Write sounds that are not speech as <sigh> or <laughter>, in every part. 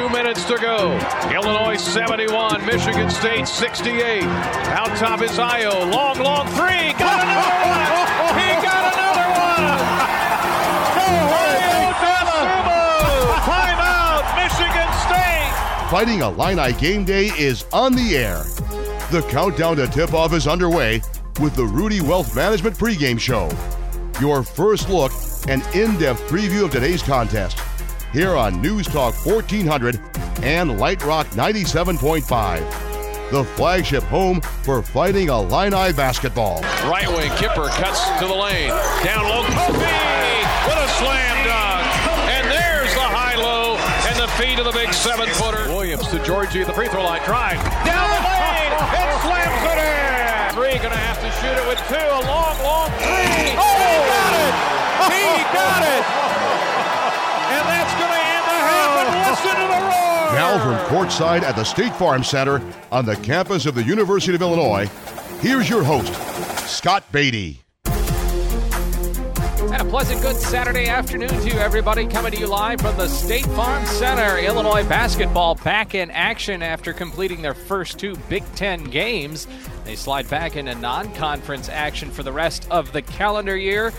two minutes to go. Illinois 71, Michigan State 68. Out top is Ayo. Long, long three. Got another one. He got another one. Timeout, Michigan State. Fighting Illini game day is on the air. The countdown to tip off is underway with the Rudy Wealth Management pregame show. Your first look and in depth preview of today's contest. Here on News Talk 1400 and Light Rock 97.5. The flagship home for Fighting Illini basketball. Right wing, Kipper cuts to the lane. Down low, Kofi with a slam dunk. And there's the high low and the feet of the big seven footer. Williams to Giorgi at the free throw line. Drive down the lane and slams it in. Three, gonna have to shoot it with two. A long, long three. Oh, he got it! He got it! Listen to the roar. Now from courtside at the State Farm Center on the campus of the University of Illinois, here's your host, Scott Beatty. And a pleasant good Saturday afternoon to you, everybody. Coming to you live from the State Farm Center. Illinois basketball back in action after completing their first two Big Ten games. They slide back into non conference action for the rest of the calendar year.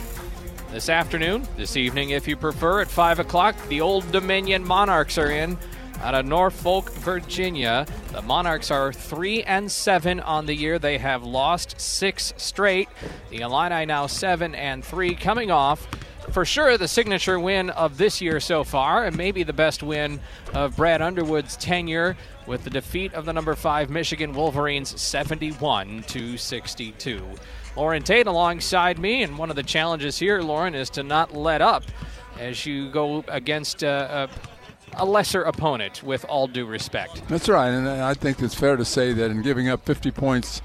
This afternoon, this evening, if you prefer, at 5 o'clock, the Old Dominion Monarchs are in out of Norfolk, Virginia. The Monarchs are 3 and 7 on the year. They have lost 6 straight. The Illini now 7 and 3 coming off for sure the signature win of this year so far, and maybe the best win of Brad Underwood's tenure with the defeat of the number five Michigan Wolverines 71 to 62. Loren Tate alongside me, and one of the challenges here, Loren, is to not let up as you go against uh, a, a lesser opponent. With all due respect, That's right, and I think it's fair to say that in giving up 50 points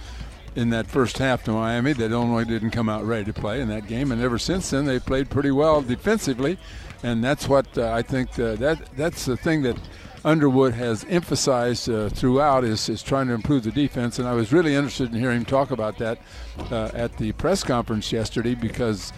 in that first half to Miami, that Illinois didn't come out ready to play in that game, and ever since then they've played pretty well defensively, and that's what uh, I think uh, that that's the thing that Underwood has emphasized uh, throughout is, is trying to improve the defense, and I was really interested in hearing him talk about that uh, at the press conference yesterday because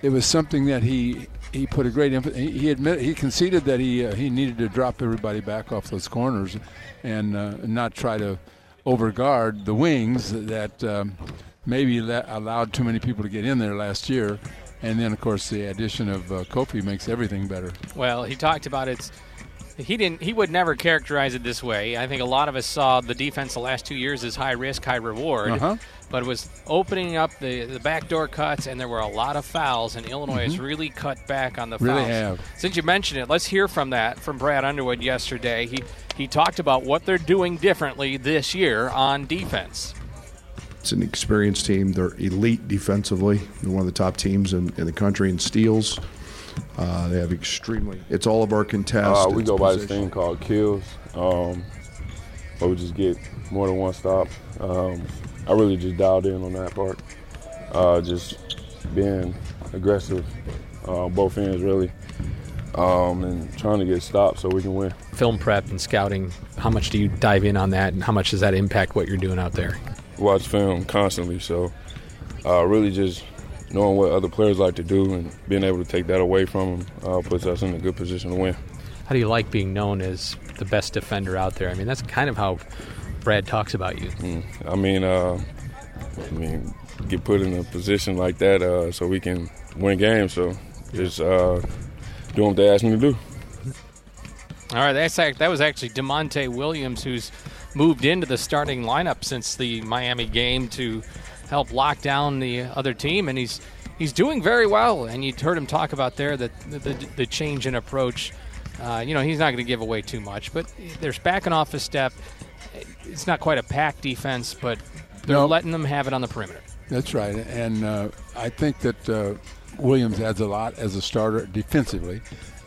it was something that he he put a great emphasis. He, he admitted he conceded that he uh, he needed to drop everybody back off those corners and uh, not try to overguard the wings that um, maybe allowed too many people to get in there last year. And then, of course, the addition of uh, Kofi makes everything better. well, he talked about it's. He didn't. He would never characterize it this way. I think a lot of us saw the defense the last two years as high risk, high reward. Uh-huh. But it was opening up the, the backdoor cuts, and there were a lot of fouls, and Illinois has really cut back on the Mm-hmm. Really fouls. have. Since you mentioned it, let's hear from that from Brad Underwood yesterday. He he talked about what they're doing differently this year on defense. It's an experienced team. They're elite defensively. They're one of the top teams in, in the country in steals. Uh, they have extremely. It's all of our contests. Uh, we it's go by this thing called kills, um, but we just get more than one stop. Um, I really just dialed in on that part, uh, just being aggressive, uh, both ends really, um, and trying to get stopped so we can win. film prep and scouting, how much do you dive in on that, and how much does that impact what you're doing out there? Watch film constantly, so uh, really just knowing what other players like to do and being able to take that away from them uh, puts us in a good position to win. How do you like being known as the best defender out there? I mean, that's kind of how Brad talks about you. I mean, uh, I mean, get put in a position like that uh, so we can win games. So just uh, doing what they asked me to do. All right, that's act- that was actually Da'Monte Williams, who's moved into the starting lineup since the Miami game to help lock down the other team, and he's he's doing very well. And you heard him talk about there that the, the, the change in approach. Uh, you know, he's not going to give away too much, but there's backing off a step. It's not quite a pack defense, but they're No. letting them have it on the perimeter. That's right, and uh, I think that uh, Williams adds a lot as a starter defensively,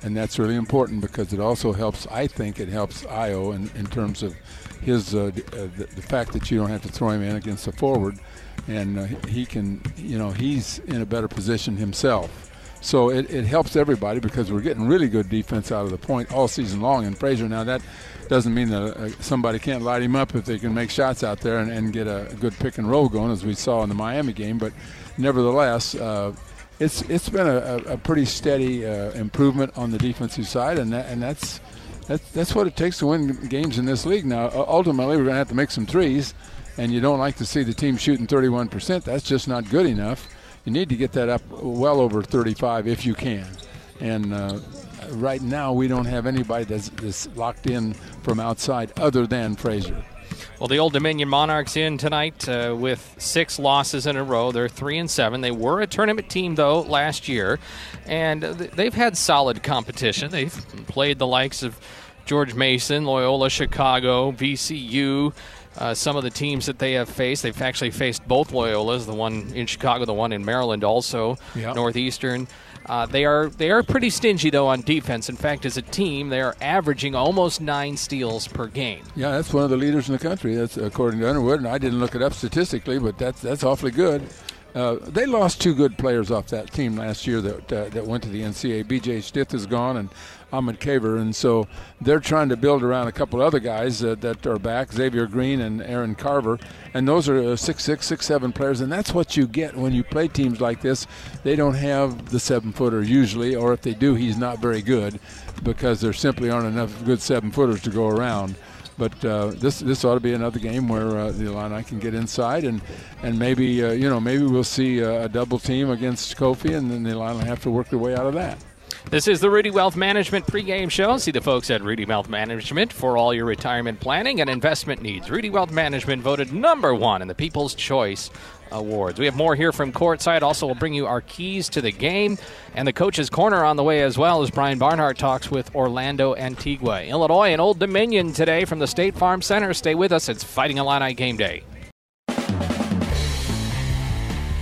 and that's really important because it also helps. I think it helps Ayo in, in terms of his uh, uh, the, the fact that you don't have to throw him in against the forward, and uh, he can, you know, he's in a better position himself. So it, it helps everybody because we're getting really good defense out of the point all season long. And Frazier, now that doesn't mean that uh, somebody can't light him up if they can make shots out there and, and get a good pick and roll going, as we saw in the Miami game. But nevertheless, uh, it's it's been a, a, pretty steady uh, improvement on the defensive side, and that, and that's That's, that's what it takes to win games in this league. Now, ultimately, we're going to have to make some threes, and you don't like to see the team shooting 31%. That's just not good enough. You need to get that up well over 35 if you can. And uh, right now, we don't have anybody that's, that's locked in from outside other than Frazier. Well, the Old Dominion Monarchs in tonight uh, with six losses in a row. They're three and seven. They were a tournament team though last year, and they've had solid competition. They've played the likes of George Mason, Loyola Chicago, VCU. Uh, some of the teams that they have faced, they've actually faced both Loyolas, the one in Chicago, the one in Maryland, also yep. Northeastern. Uh, they are they are pretty stingy though on defense. In fact, as a team, they are averaging almost nine steals per game. Yeah, that's one of the leaders in the country. That's according to Underwood, and I didn't look it up statistically, but that's that's awfully good. Uh, they lost two good players off that team last year that uh, that went to the NCAA. B.J. Stith is gone, and Ahmad Caver, and so they're trying to build around a couple other guys uh, that are back, Xavier Green and Aaron Carver, and those are uh, six six six seven players, and that's what you get when you play teams like this. They don't have the seven footer usually, or if they do, he's not very good because there simply aren't enough good seven footers to go around. But uh, this this ought to be another game where uh, the Illini can get inside and and maybe uh, you know maybe we'll see a double team against Kofi and then the Illini have to work their way out of that. This is the Rudy Wealth Management pregame show. See the folks at Rudy Wealth Management for all your retirement planning and investment needs. Rudy Wealth Management voted number one in the People's Choice Awards. We have more here from courtside. Also, we'll bring you our keys to the game and the coach's corner on the way as well as Brian Barnhart talks with Orlando Antigua. Illinois and Old Dominion today from the State Farm Center. Stay with us. It's Fighting Illini game day.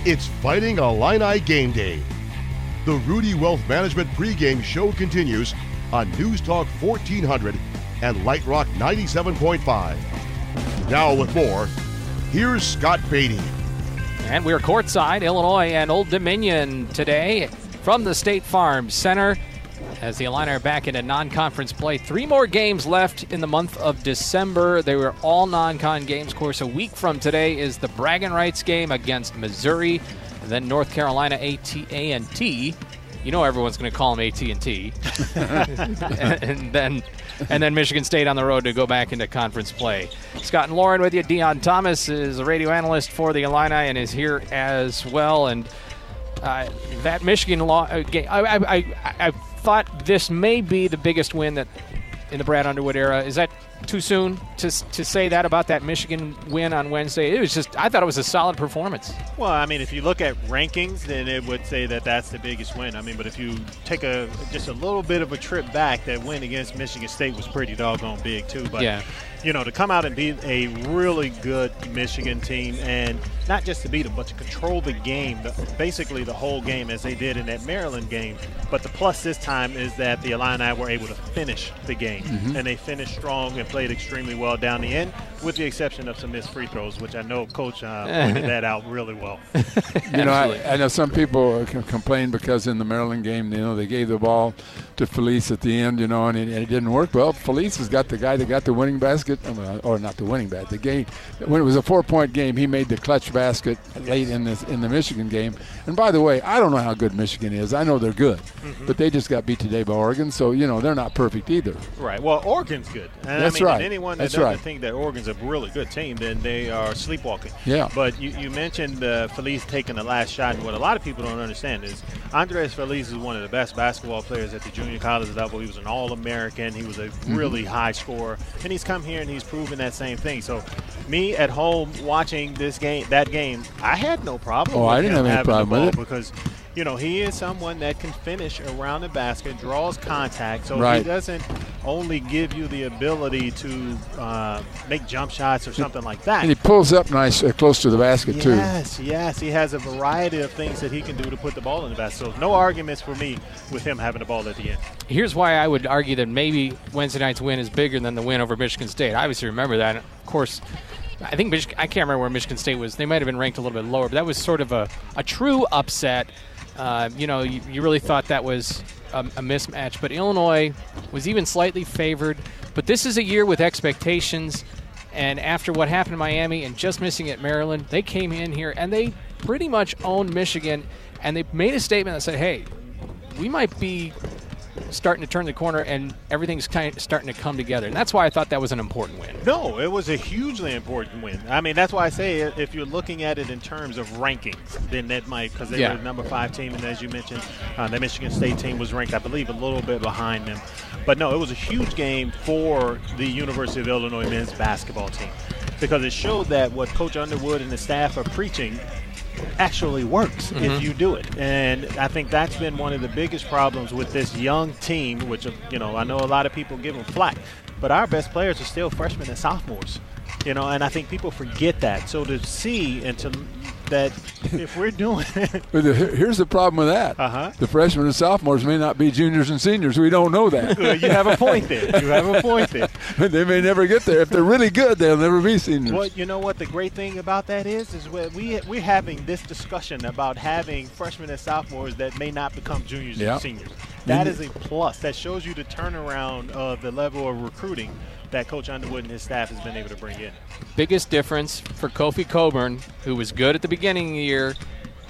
It's Fighting Illini game day the Rudy Wealth Management pregame show continues on News Talk 1400 and Light Rock 97.5. Now, with more, here's Scott Beatty. And we're courtside, Illinois and Old Dominion today from the State Farm Center as the Illini are back into non conference play. Three more games left in the month of December. They were all non con games. Of course, a week from today is the Bragging Rights game against Missouri. And then North Carolina A&T. You know everyone's going to call them AT&T. <laughs> and then and then Michigan State on the road to go back into conference play. Scott and Loren with you. Deon Thomas is a radio analyst for the Illini and is here as well. And uh, that Michigan law, uh, game, I, I, I, I thought this may be the biggest win that in the Brad Underwood era. Is that too soon to, to say that about that Michigan win on Wednesday? It was just, I thought it was a solid performance. Well, I mean, if you look at rankings, then it would say that that's the biggest win. I mean, but if you take a just a little bit of a trip back, that win against Michigan State was pretty doggone big, too. But yeah you know, to come out and beat a really good Michigan team, and not just to beat them, but to control the game, basically the whole game, as they did in that Maryland game. But the plus this time is that the Illini were able to finish the game, mm-hmm. and they finished strong and played extremely well down the end, with the exception of some missed free throws, which I know Coach uh, <laughs> pointed that out really well. <laughs> you know, I, I, know some people complain because in the Maryland game, you know, they gave the ball to Feliz at the end, you know, and it, and it didn't work. Well, Feliz has got the guy that got the winning basket basket, or not the winning basket. The game when it was a four-point game, he made the clutch basket late in the in the Michigan game. And by the way, I don't know how good Michigan is. I know they're good, mm-hmm. but they just got beat today by Oregon, so you know they're not perfect either. Right. Well, Oregon's good. And That's I mean, right. Anyone that That's doesn't right. think that Oregon's a really good team, then they are sleepwalking. Yeah. But you, you mentioned uh, Feliz taking the last shot, and what a lot of people don't understand is Andres Feliz is one of the best basketball players at the junior college level. He was an All-American. He was a mm-hmm. really mm-hmm. high scorer, and he's come here and he's proven that same thing. So, me at home watching this game, that game, I had no problem. Oh, I didn't have any problem with it because you know, he is someone that can finish around the basket, draws contact, so right. he doesn't only give you the ability to uh, make jump shots or something like that. And he pulls up nice, uh, close to the basket yes, too. Yes, yes, he has a variety of things that he can do to put the ball in the basket. So no arguments for me with him having the ball at the end. Here's why I would argue that maybe Wednesday night's win is bigger than the win over Michigan State. I obviously remember that. Of course. I think Mich- I can't remember where Michigan State was. They might have been ranked a little bit lower, but that was sort of a, a true upset uh, you know, you, you, really thought that was a, a, mismatch. But Illinois was even slightly favored. But this is a year with expectations. And after what happened in Miami and just missing at Maryland, they came in here and they pretty much owned Michigan. And they made a statement that said, hey, we might be starting to turn the corner and everything's kind of starting to come together. And that's why I thought that was an important win. No, it was a hugely important win. I mean, that's why I say if you're looking at it in terms of rankings, then that might because they Yeah. were the number five team, and as you mentioned, uh, the Michigan State team was ranked, I believe, a little bit behind them. But no, it was a huge game for the University of Illinois men's basketball team because it showed that what Coach Underwood and the staff are preaching actually works if you do it. And I think that's been one of the biggest problems with this young team, which, uh, you know, I know a lot of people give them flack, but our best players are still freshmen and sophomores. You know, and I think people forget that. So to see and to that if we're doing <laughs> But the, here's the problem with that. Uh-huh. The freshmen and sophomores may not be juniors and seniors. We don't know that. you have a point there. You have a point there. <laughs> they may never get there. If they're really good, they'll never be seniors. Well, you know what the great thing about that is, is we we're having this discussion about having freshmen and sophomores that may not become juniors Yeah. and seniors. That is a plus. That shows you the turnaround of the level of recruiting that Coach Underwood and his staff has been able to bring in. Biggest difference for Kofi Cockburn, who was good at the beginning of the year,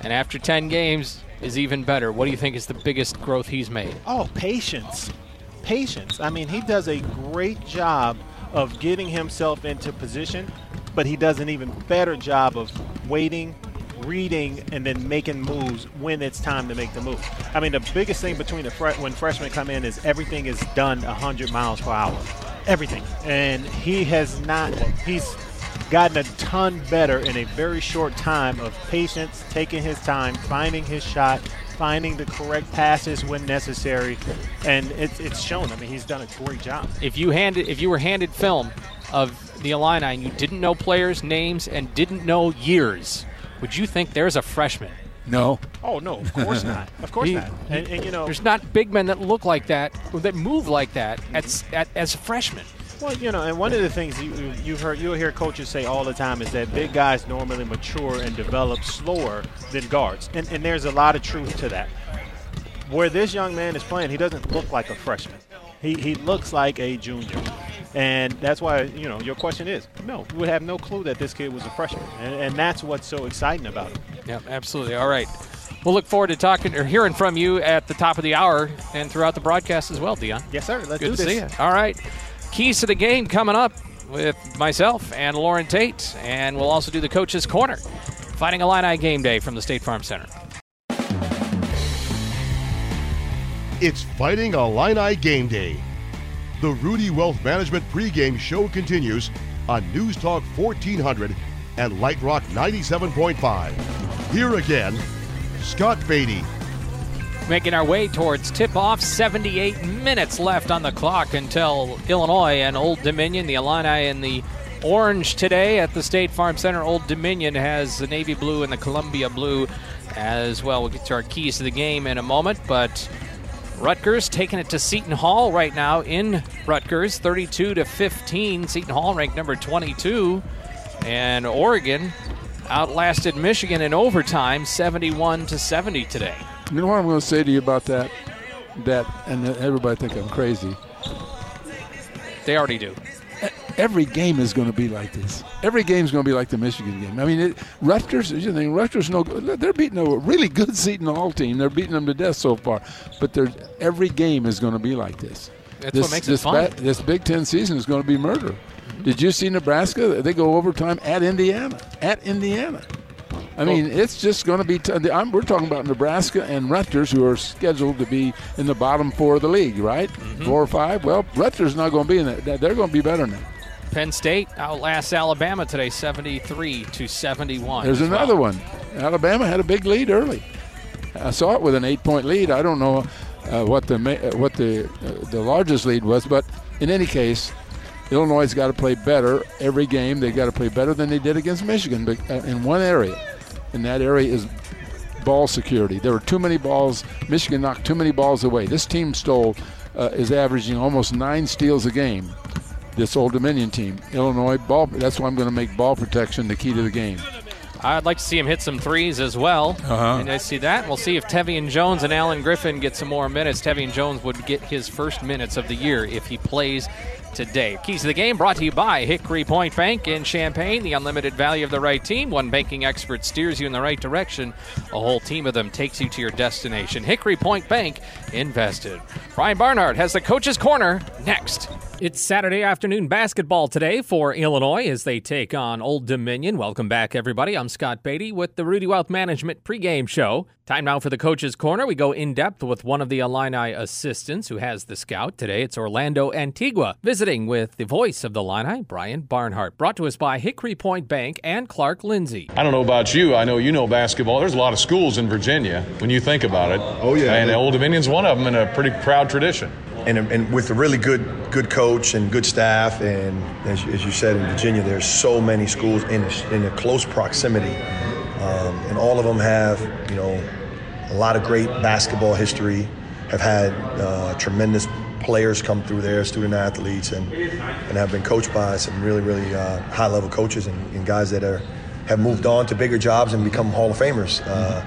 and after 10 games is even better. What do you think is the biggest growth he's made? Oh, patience. Patience. I mean, he does a great job of getting himself into position, but he does an even better job of waiting, reading, and then making moves when it's time to make the move. I mean, the biggest thing between the fre- when freshmen come in is everything is done 100 miles per hour. Everything. And he has not, he's gotten a ton better in a very short time of patience, taking his time, finding his shot, finding the correct passes when necessary, and it's it's shown. I mean, he's done a great job. If you handed, if you were handed film of the Illini and you didn't know players' names and didn't know years, would you think there's a freshman? no. Oh no, of course not. <laughs> Of course He- not. And, and you know, There's not big men that look like that, or that move like that at, at, as a freshman. Well, you know, and one of the things you, you- you've heard, you'll hear coaches say all the time is that big guys normally mature and develop slower than guards, and, and there's a lot of truth to that. Where this young man is playing, he doesn't look like a freshman. He, he looks like a junior, and that's why you know your question is no. We would have no clue that this kid was a freshman, and, and that's what's so exciting about him. Yeah, absolutely. All right. We'll look forward to talking or hearing from you at the top of the hour and throughout the broadcast as well, Deon. Yes, sir. Let's Good do to this. see you. All right. Keys to the game coming up with myself and Loren Tate, and we'll also do the coach's corner. Fighting Illini game day from the State Farm Center. It's Fighting Illini Game Day. The Rudy Wealth Management pregame show continues on News Talk 1400 and Light Rock 97.5. Here again, Scott Beatty. Making our way towards tip off. 78 minutes left on the clock until Illinois and Old Dominion. The Illini in the orange today at the State Farm Center. Old Dominion has the navy blue and the Columbia blue as well. We'll get to our keys to the game in a moment, but Rutgers taking it to Seton Hall right now in Rutgers, 32 to 15. Seton Hall ranked number 22, and Oregon outlasted Michigan in overtime, 71 to 70 today. You know what I'm going to say to you about that? That and everybody think I'm crazy. They already do. Every game is going to be like this. Every game is going to be like the Michigan game. I mean, it, Rutgers. You think Rutgers? No, they're beating a really good Seton Hall team. They're beating them to death so far. But every game is going to be like this. That's this, what makes it fun. ba- this Big Ten season is going to be murder. Did you see Nebraska? They go overtime at Indiana. At Indiana. I mean, it's just going to be. T- I'm, we're talking about Nebraska and Rutgers, who are scheduled to be in the bottom four of the league, right? Mm-hmm. Four or five. Well, Rutgers not going to be in that. They're going to be better that. Penn State outlasts Alabama today, 73 to 71. There's as well. another one. Alabama had a big lead early. I saw it with an eight-point lead. I don't know uh, what the uh, what the uh, the largest lead was, but in any case, Illinois has got to play better every game. They've got to play better than they did against Michigan, uh, in one area, and that area is ball security. There were too many balls. Michigan knocked too many balls away. This team stole uh, is averaging almost nine steals a game. This Old Dominion team, Illinois ball. That's why I'm going to make ball protection the key to the game. I'd like to see him hit some threes as well. Uh-huh. And I see that. We'll see if Tevian Jones and Alan Griffin get some more minutes. Tevian Jones would get his first minutes of the year if he plays today. Keys to the game brought to you by Hickory Point Bank in Champaign. The unlimited value of the right team. One banking expert steers you in the right direction. A whole team of them takes you to your destination. Hickory Point Bank invested. Brian Barnhart has the coach's corner next. It's Saturday afternoon basketball today for Illinois as they take on Old Dominion. Welcome back, everybody. I'm Scott Beatty with the Rudy Wealth Management pregame show. Time now for the Coach's Corner. We go in depth with one of the Illini assistants who has the scout. Today it's Orlando Antigua visiting with the voice of the Illini, Brian Barnhart. Brought to us by Hickory Point Bank and Clark Lindsey. I don't know about you. I know you know basketball. There's a lot of schools in Virginia when you think about it. Oh, yeah. And Old Dominion's one of them in a pretty proud tradition. And, and with a really good good coach and good staff, and as, as you said in Virginia, there's so many schools in a, in a close proximity, um, and all of them have you know a lot of great basketball history, have had uh, tremendous players come through there, student athletes, and and have been coached by some really really uh, high level coaches and, and guys that are have moved on to bigger jobs and become Hall of Famers. Uh,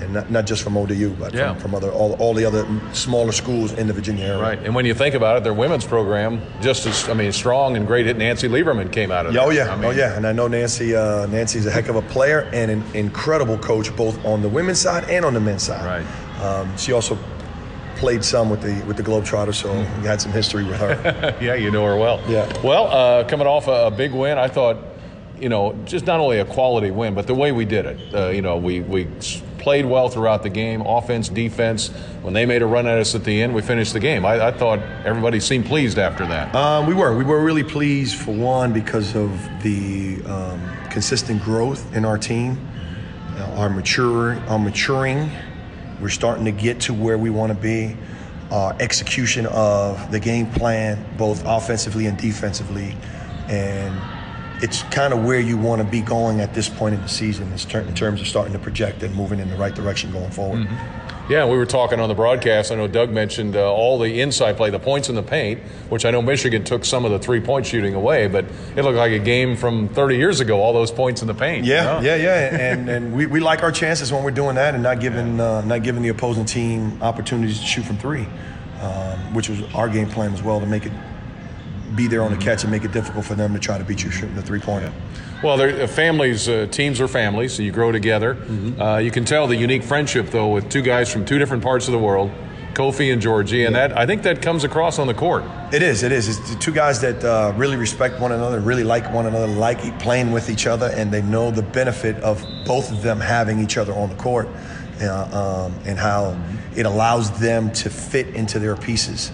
and not, not just from ODU, but Yeah. from, from other all, all the other smaller schools in the Virginia area. Right. And when you think about it, their women's program, just as, I mean, strong and great. Nancy Lieberman came out of Yeah, oh yeah, I mean, oh yeah, and I know Nancy. Uh, Nancy's a heck of a player and an incredible coach, both on the women's side and on the men's side. Right. Um, she also played some with the with the Globetrotters, so we had some history with her. <laughs> yeah, you know her well. Yeah. Well, uh, coming off a, a big win, I thought, you know, just not only a quality win, but the way we did it. Uh, you know, we we played well throughout the game, offense, defense. When they made a run at us at the end, we finished the game. I, I thought everybody seemed pleased after that. um, we were we were really pleased for one because of the um, consistent growth in our team, uh, our mature our maturing. We're starting to get to where we want to be. Our execution of the game plan, both offensively and defensively, and it's kind of where you want to be going at this point in the season in terms of starting to project and moving in the right direction going forward. Yeah, we were talking on the broadcast. I know Doug mentioned uh, all the inside play, the points in the paint, which I know Michigan took some of the three point shooting away, but it looked like a game from 30 years ago, all those points in the paint. Yeah, you know? yeah, yeah, and and we, we like our chances when we're doing that and not giving uh, not giving the opposing team opportunities to shoot from three, um, which was our game plan as well to make it be there on the catch and make it difficult for them to try to beat you shooting the three pointer. Well, they're, uh, families, uh, teams are families, so you grow together. Uh, you can tell the unique friendship, though, with two guys from two different parts of the world, Kofi and Giorgi, and that I think that comes across on the court. It is. It is. It's the two guys that uh, really respect one another, really like one another, like playing with each other, and they know the benefit of both of them having each other on the court, uh, um, and how it allows them to fit into their pieces.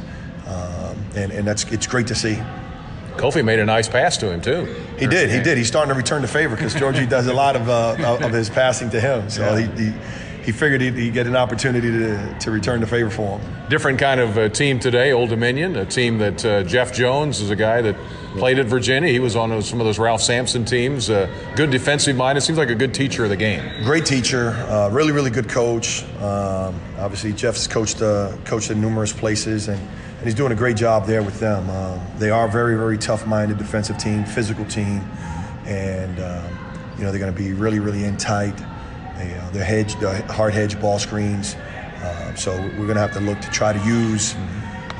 And, and that's it's great to see. Kofi made a nice pass to him too. He did. He did. He's starting to return the favor because Giorgi does a lot of uh, of his passing to him. So he, he he figured he'd, he'd get an opportunity to, to return the favor for him. Different kind of uh, team today, Old Dominion, a team that uh, Jeff Jones is a guy that played at Virginia. He was on those, some of those Ralph Sampson teams. Uh, good defensive mind. It seems like a good teacher of the game. Great teacher, uh, really, really good coach. Um, obviously, Jeff's coached uh, coached in numerous places, and, and he's doing a great job there with them. Um, they are a very, very tough-minded defensive team, physical team, and um, you know they're going to be really, really in tight. They, uh, they're hedge, they're hard hedge ball screens. Uh, so we're going to have to look to try to use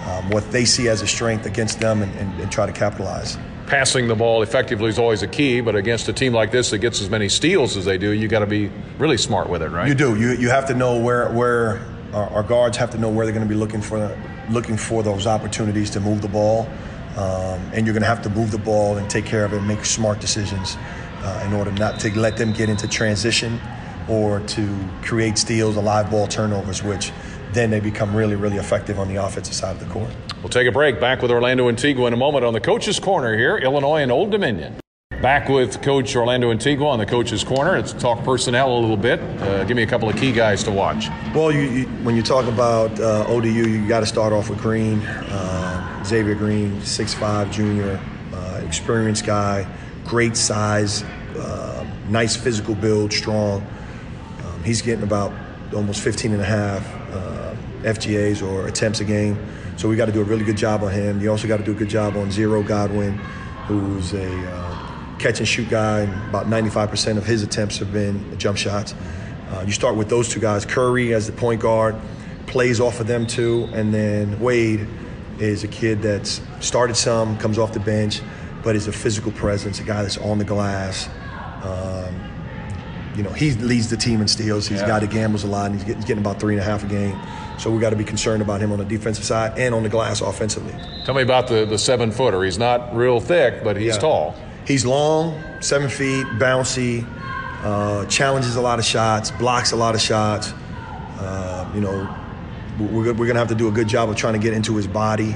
um, what they see as a strength against them and, and, and try to capitalize. Passing the ball effectively is always a key, but against a team like this that gets as many steals as they do, you got to be really smart with it, right? You do. You you have to know where where our, our guards have to know where they're going to be looking for looking for those opportunities to move the ball, um, and you're going to have to move the ball and take care of it and make smart decisions uh, in order not to let them get into transition or to create steals or live ball turnovers, which then they become really really effective on the offensive side of the court. We'll take a break. Back with Orlando Antigua in a moment on the Coach's Corner here, Illinois and Old Dominion. Back with Coach Orlando Antigua on the Coach's Corner. Let's talk personnel a little bit. Uh, give me a couple of key guys to watch. Well, you, you, when you talk about uh, ODU, you got to start off with Green, uh, Xavier Green, 6'5 junior, uh, experienced guy, great size, uh, nice physical build, strong. Um, he's getting about almost 15 and a half uh, FGAs or attempts a game. So we got to do a really good job on him. You also got to do a good job on Zero Godwin, who's a catch and shoot guy, and about 95% of his attempts have been jump shots. Uh, you start with those two guys. Curry as the point guard, plays off of them too, and then Wade is a kid that's started some, comes off the bench, but is a physical presence, a guy that's on the glass. Um, you know, he leads the team in steals. He's Yeah. a guy that gambles a lot, and he's getting, he's getting about three and a half a game. So we got to be concerned about him on the defensive side and on the glass offensively. Tell me about the, the seven footer. He's not real thick, but he's Yeah. tall. He's long, seven feet, bouncy, uh, challenges a lot of shots, blocks a lot of shots. Uh, you know, we're, we're going to have to do a good job of trying to get into his body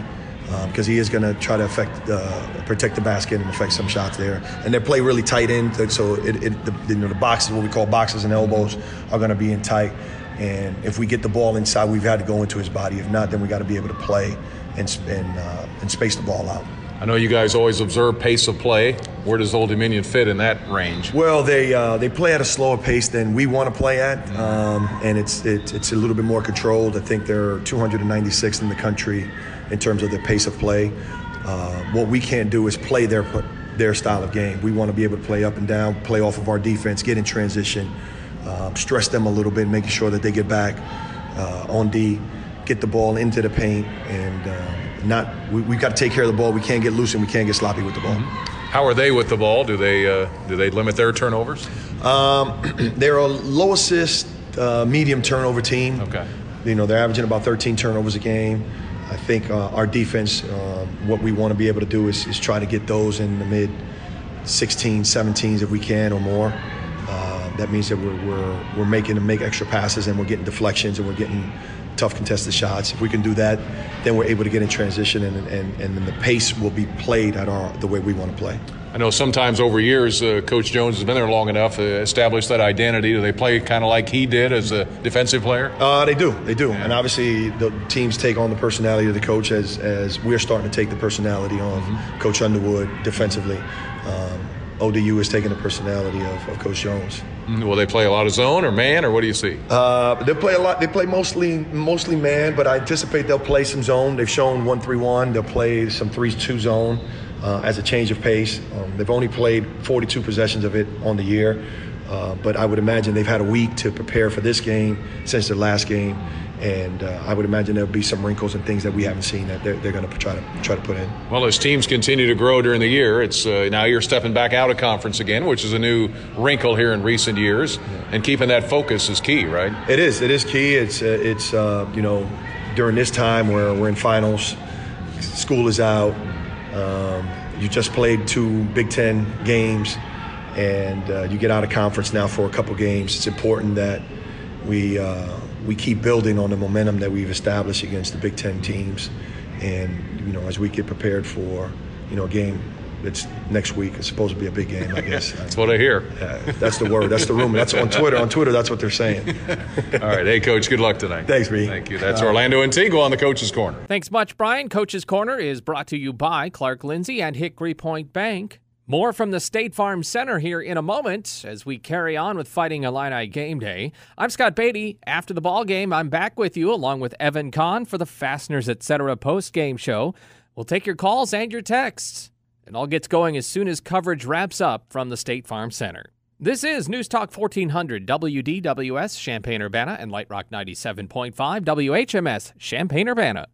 because he is going to try to affect, uh, protect the basket and affect some shots there. And they play really tight in, so it, it, the, you know, the boxes, what we call boxes and elbows, are going to be in tight. And if we get the ball inside, we've had to go into his body. If not, then we got to be able to play and, and, uh, and space the ball out. I know you guys always observe pace of play. Where does Old Dominion fit in that range? Well, they uh, they play at a slower pace than we want to play at, um, and it's it, it's a little bit more controlled. I think they're 296 in the country in terms of their pace of play. Uh, what we can't do is play their their style of game. We want to be able to play up and down, play off of our defense, get in transition, um, stress them a little bit, making sure that they get back uh, on D, get the ball into the paint, and um, not we, we got to take care of the ball. We can't get loose and we can't get sloppy with the ball. How are they with the ball? Do they uh, do they limit their turnovers? Um, <clears throat> they're a low assist, uh, medium turnover team. Okay. You know, they're averaging about 13 turnovers a game. I think uh, our defense, um, what we want to be able to do is, is try to get those in the mid 16, 17s if we can or more. Uh, that means that we're, we're, we're making them make extra passes and we're getting deflections and we're getting tough contested shots. If we can do that, then we're able to get in transition and, and, and then the pace will be played at our the way we want to play. I know sometimes over years, uh, Coach Jones has been there long enough, uh, established that identity. Do they play kind of like he did as a defensive player? Uh, they do, they do, and obviously the teams take on the personality of the coach as as we're starting to take the personality of Coach Underwood defensively. Um, ODU is taking the personality of, of Coach Jones. Will they play a lot of zone or man, or what do you see? Uh, they play a lot. They play mostly mostly man, but I anticipate they'll play some zone. They've shown one three one. They'll play some three two zone uh, as a change of pace. Um, they've only played 42 possessions of it on the year, uh, but I would imagine they've had a week to prepare for this game since their last game, and uh, I would imagine there'll be some wrinkles and things that we haven't seen that they're, they're going to try to try to put in. Well, as teams continue to grow during the year, it's uh, now you're stepping back out of conference again, which is a new wrinkle here in recent years, and keeping that focus is key, right? It is. It is key. It's uh, it's uh, you know during this time where we're in finals, school is out. Um, you just played two Big Ten games, and uh, you get out of conference now for a couple games. It's important that we uh, we keep building on the momentum that we've established against the Big Ten teams, and you know as we get prepared for you know a game that's next week. It's supposed to be a big game, I <laughs> guess. That's what I hear. Uh, that's the word. That's the rumor. That's on Twitter. On Twitter, that's what they're saying. All right. Hey, Coach, good luck tonight. Thanks, B. Thank you. That's Orlando Antigua on the Coach's Corner. Thanks much, Brian. Coach's Corner is brought to you by Clark Lindsey and Hickory Point Bank. More from the State Farm Center here in a moment as we carry on with Fighting Illini Game Day. I'm Scott Beatty. After the ball game, I'm back with you along with Evan Kahn for the Fasteners Etc. post game show. We'll take your calls and your texts. It all gets going as soon as coverage wraps up from the State Farm Center. This is News Talk 1400 WDWS Champaign Urbana and Light Rock 97.5 WHMS Champaign Urbana.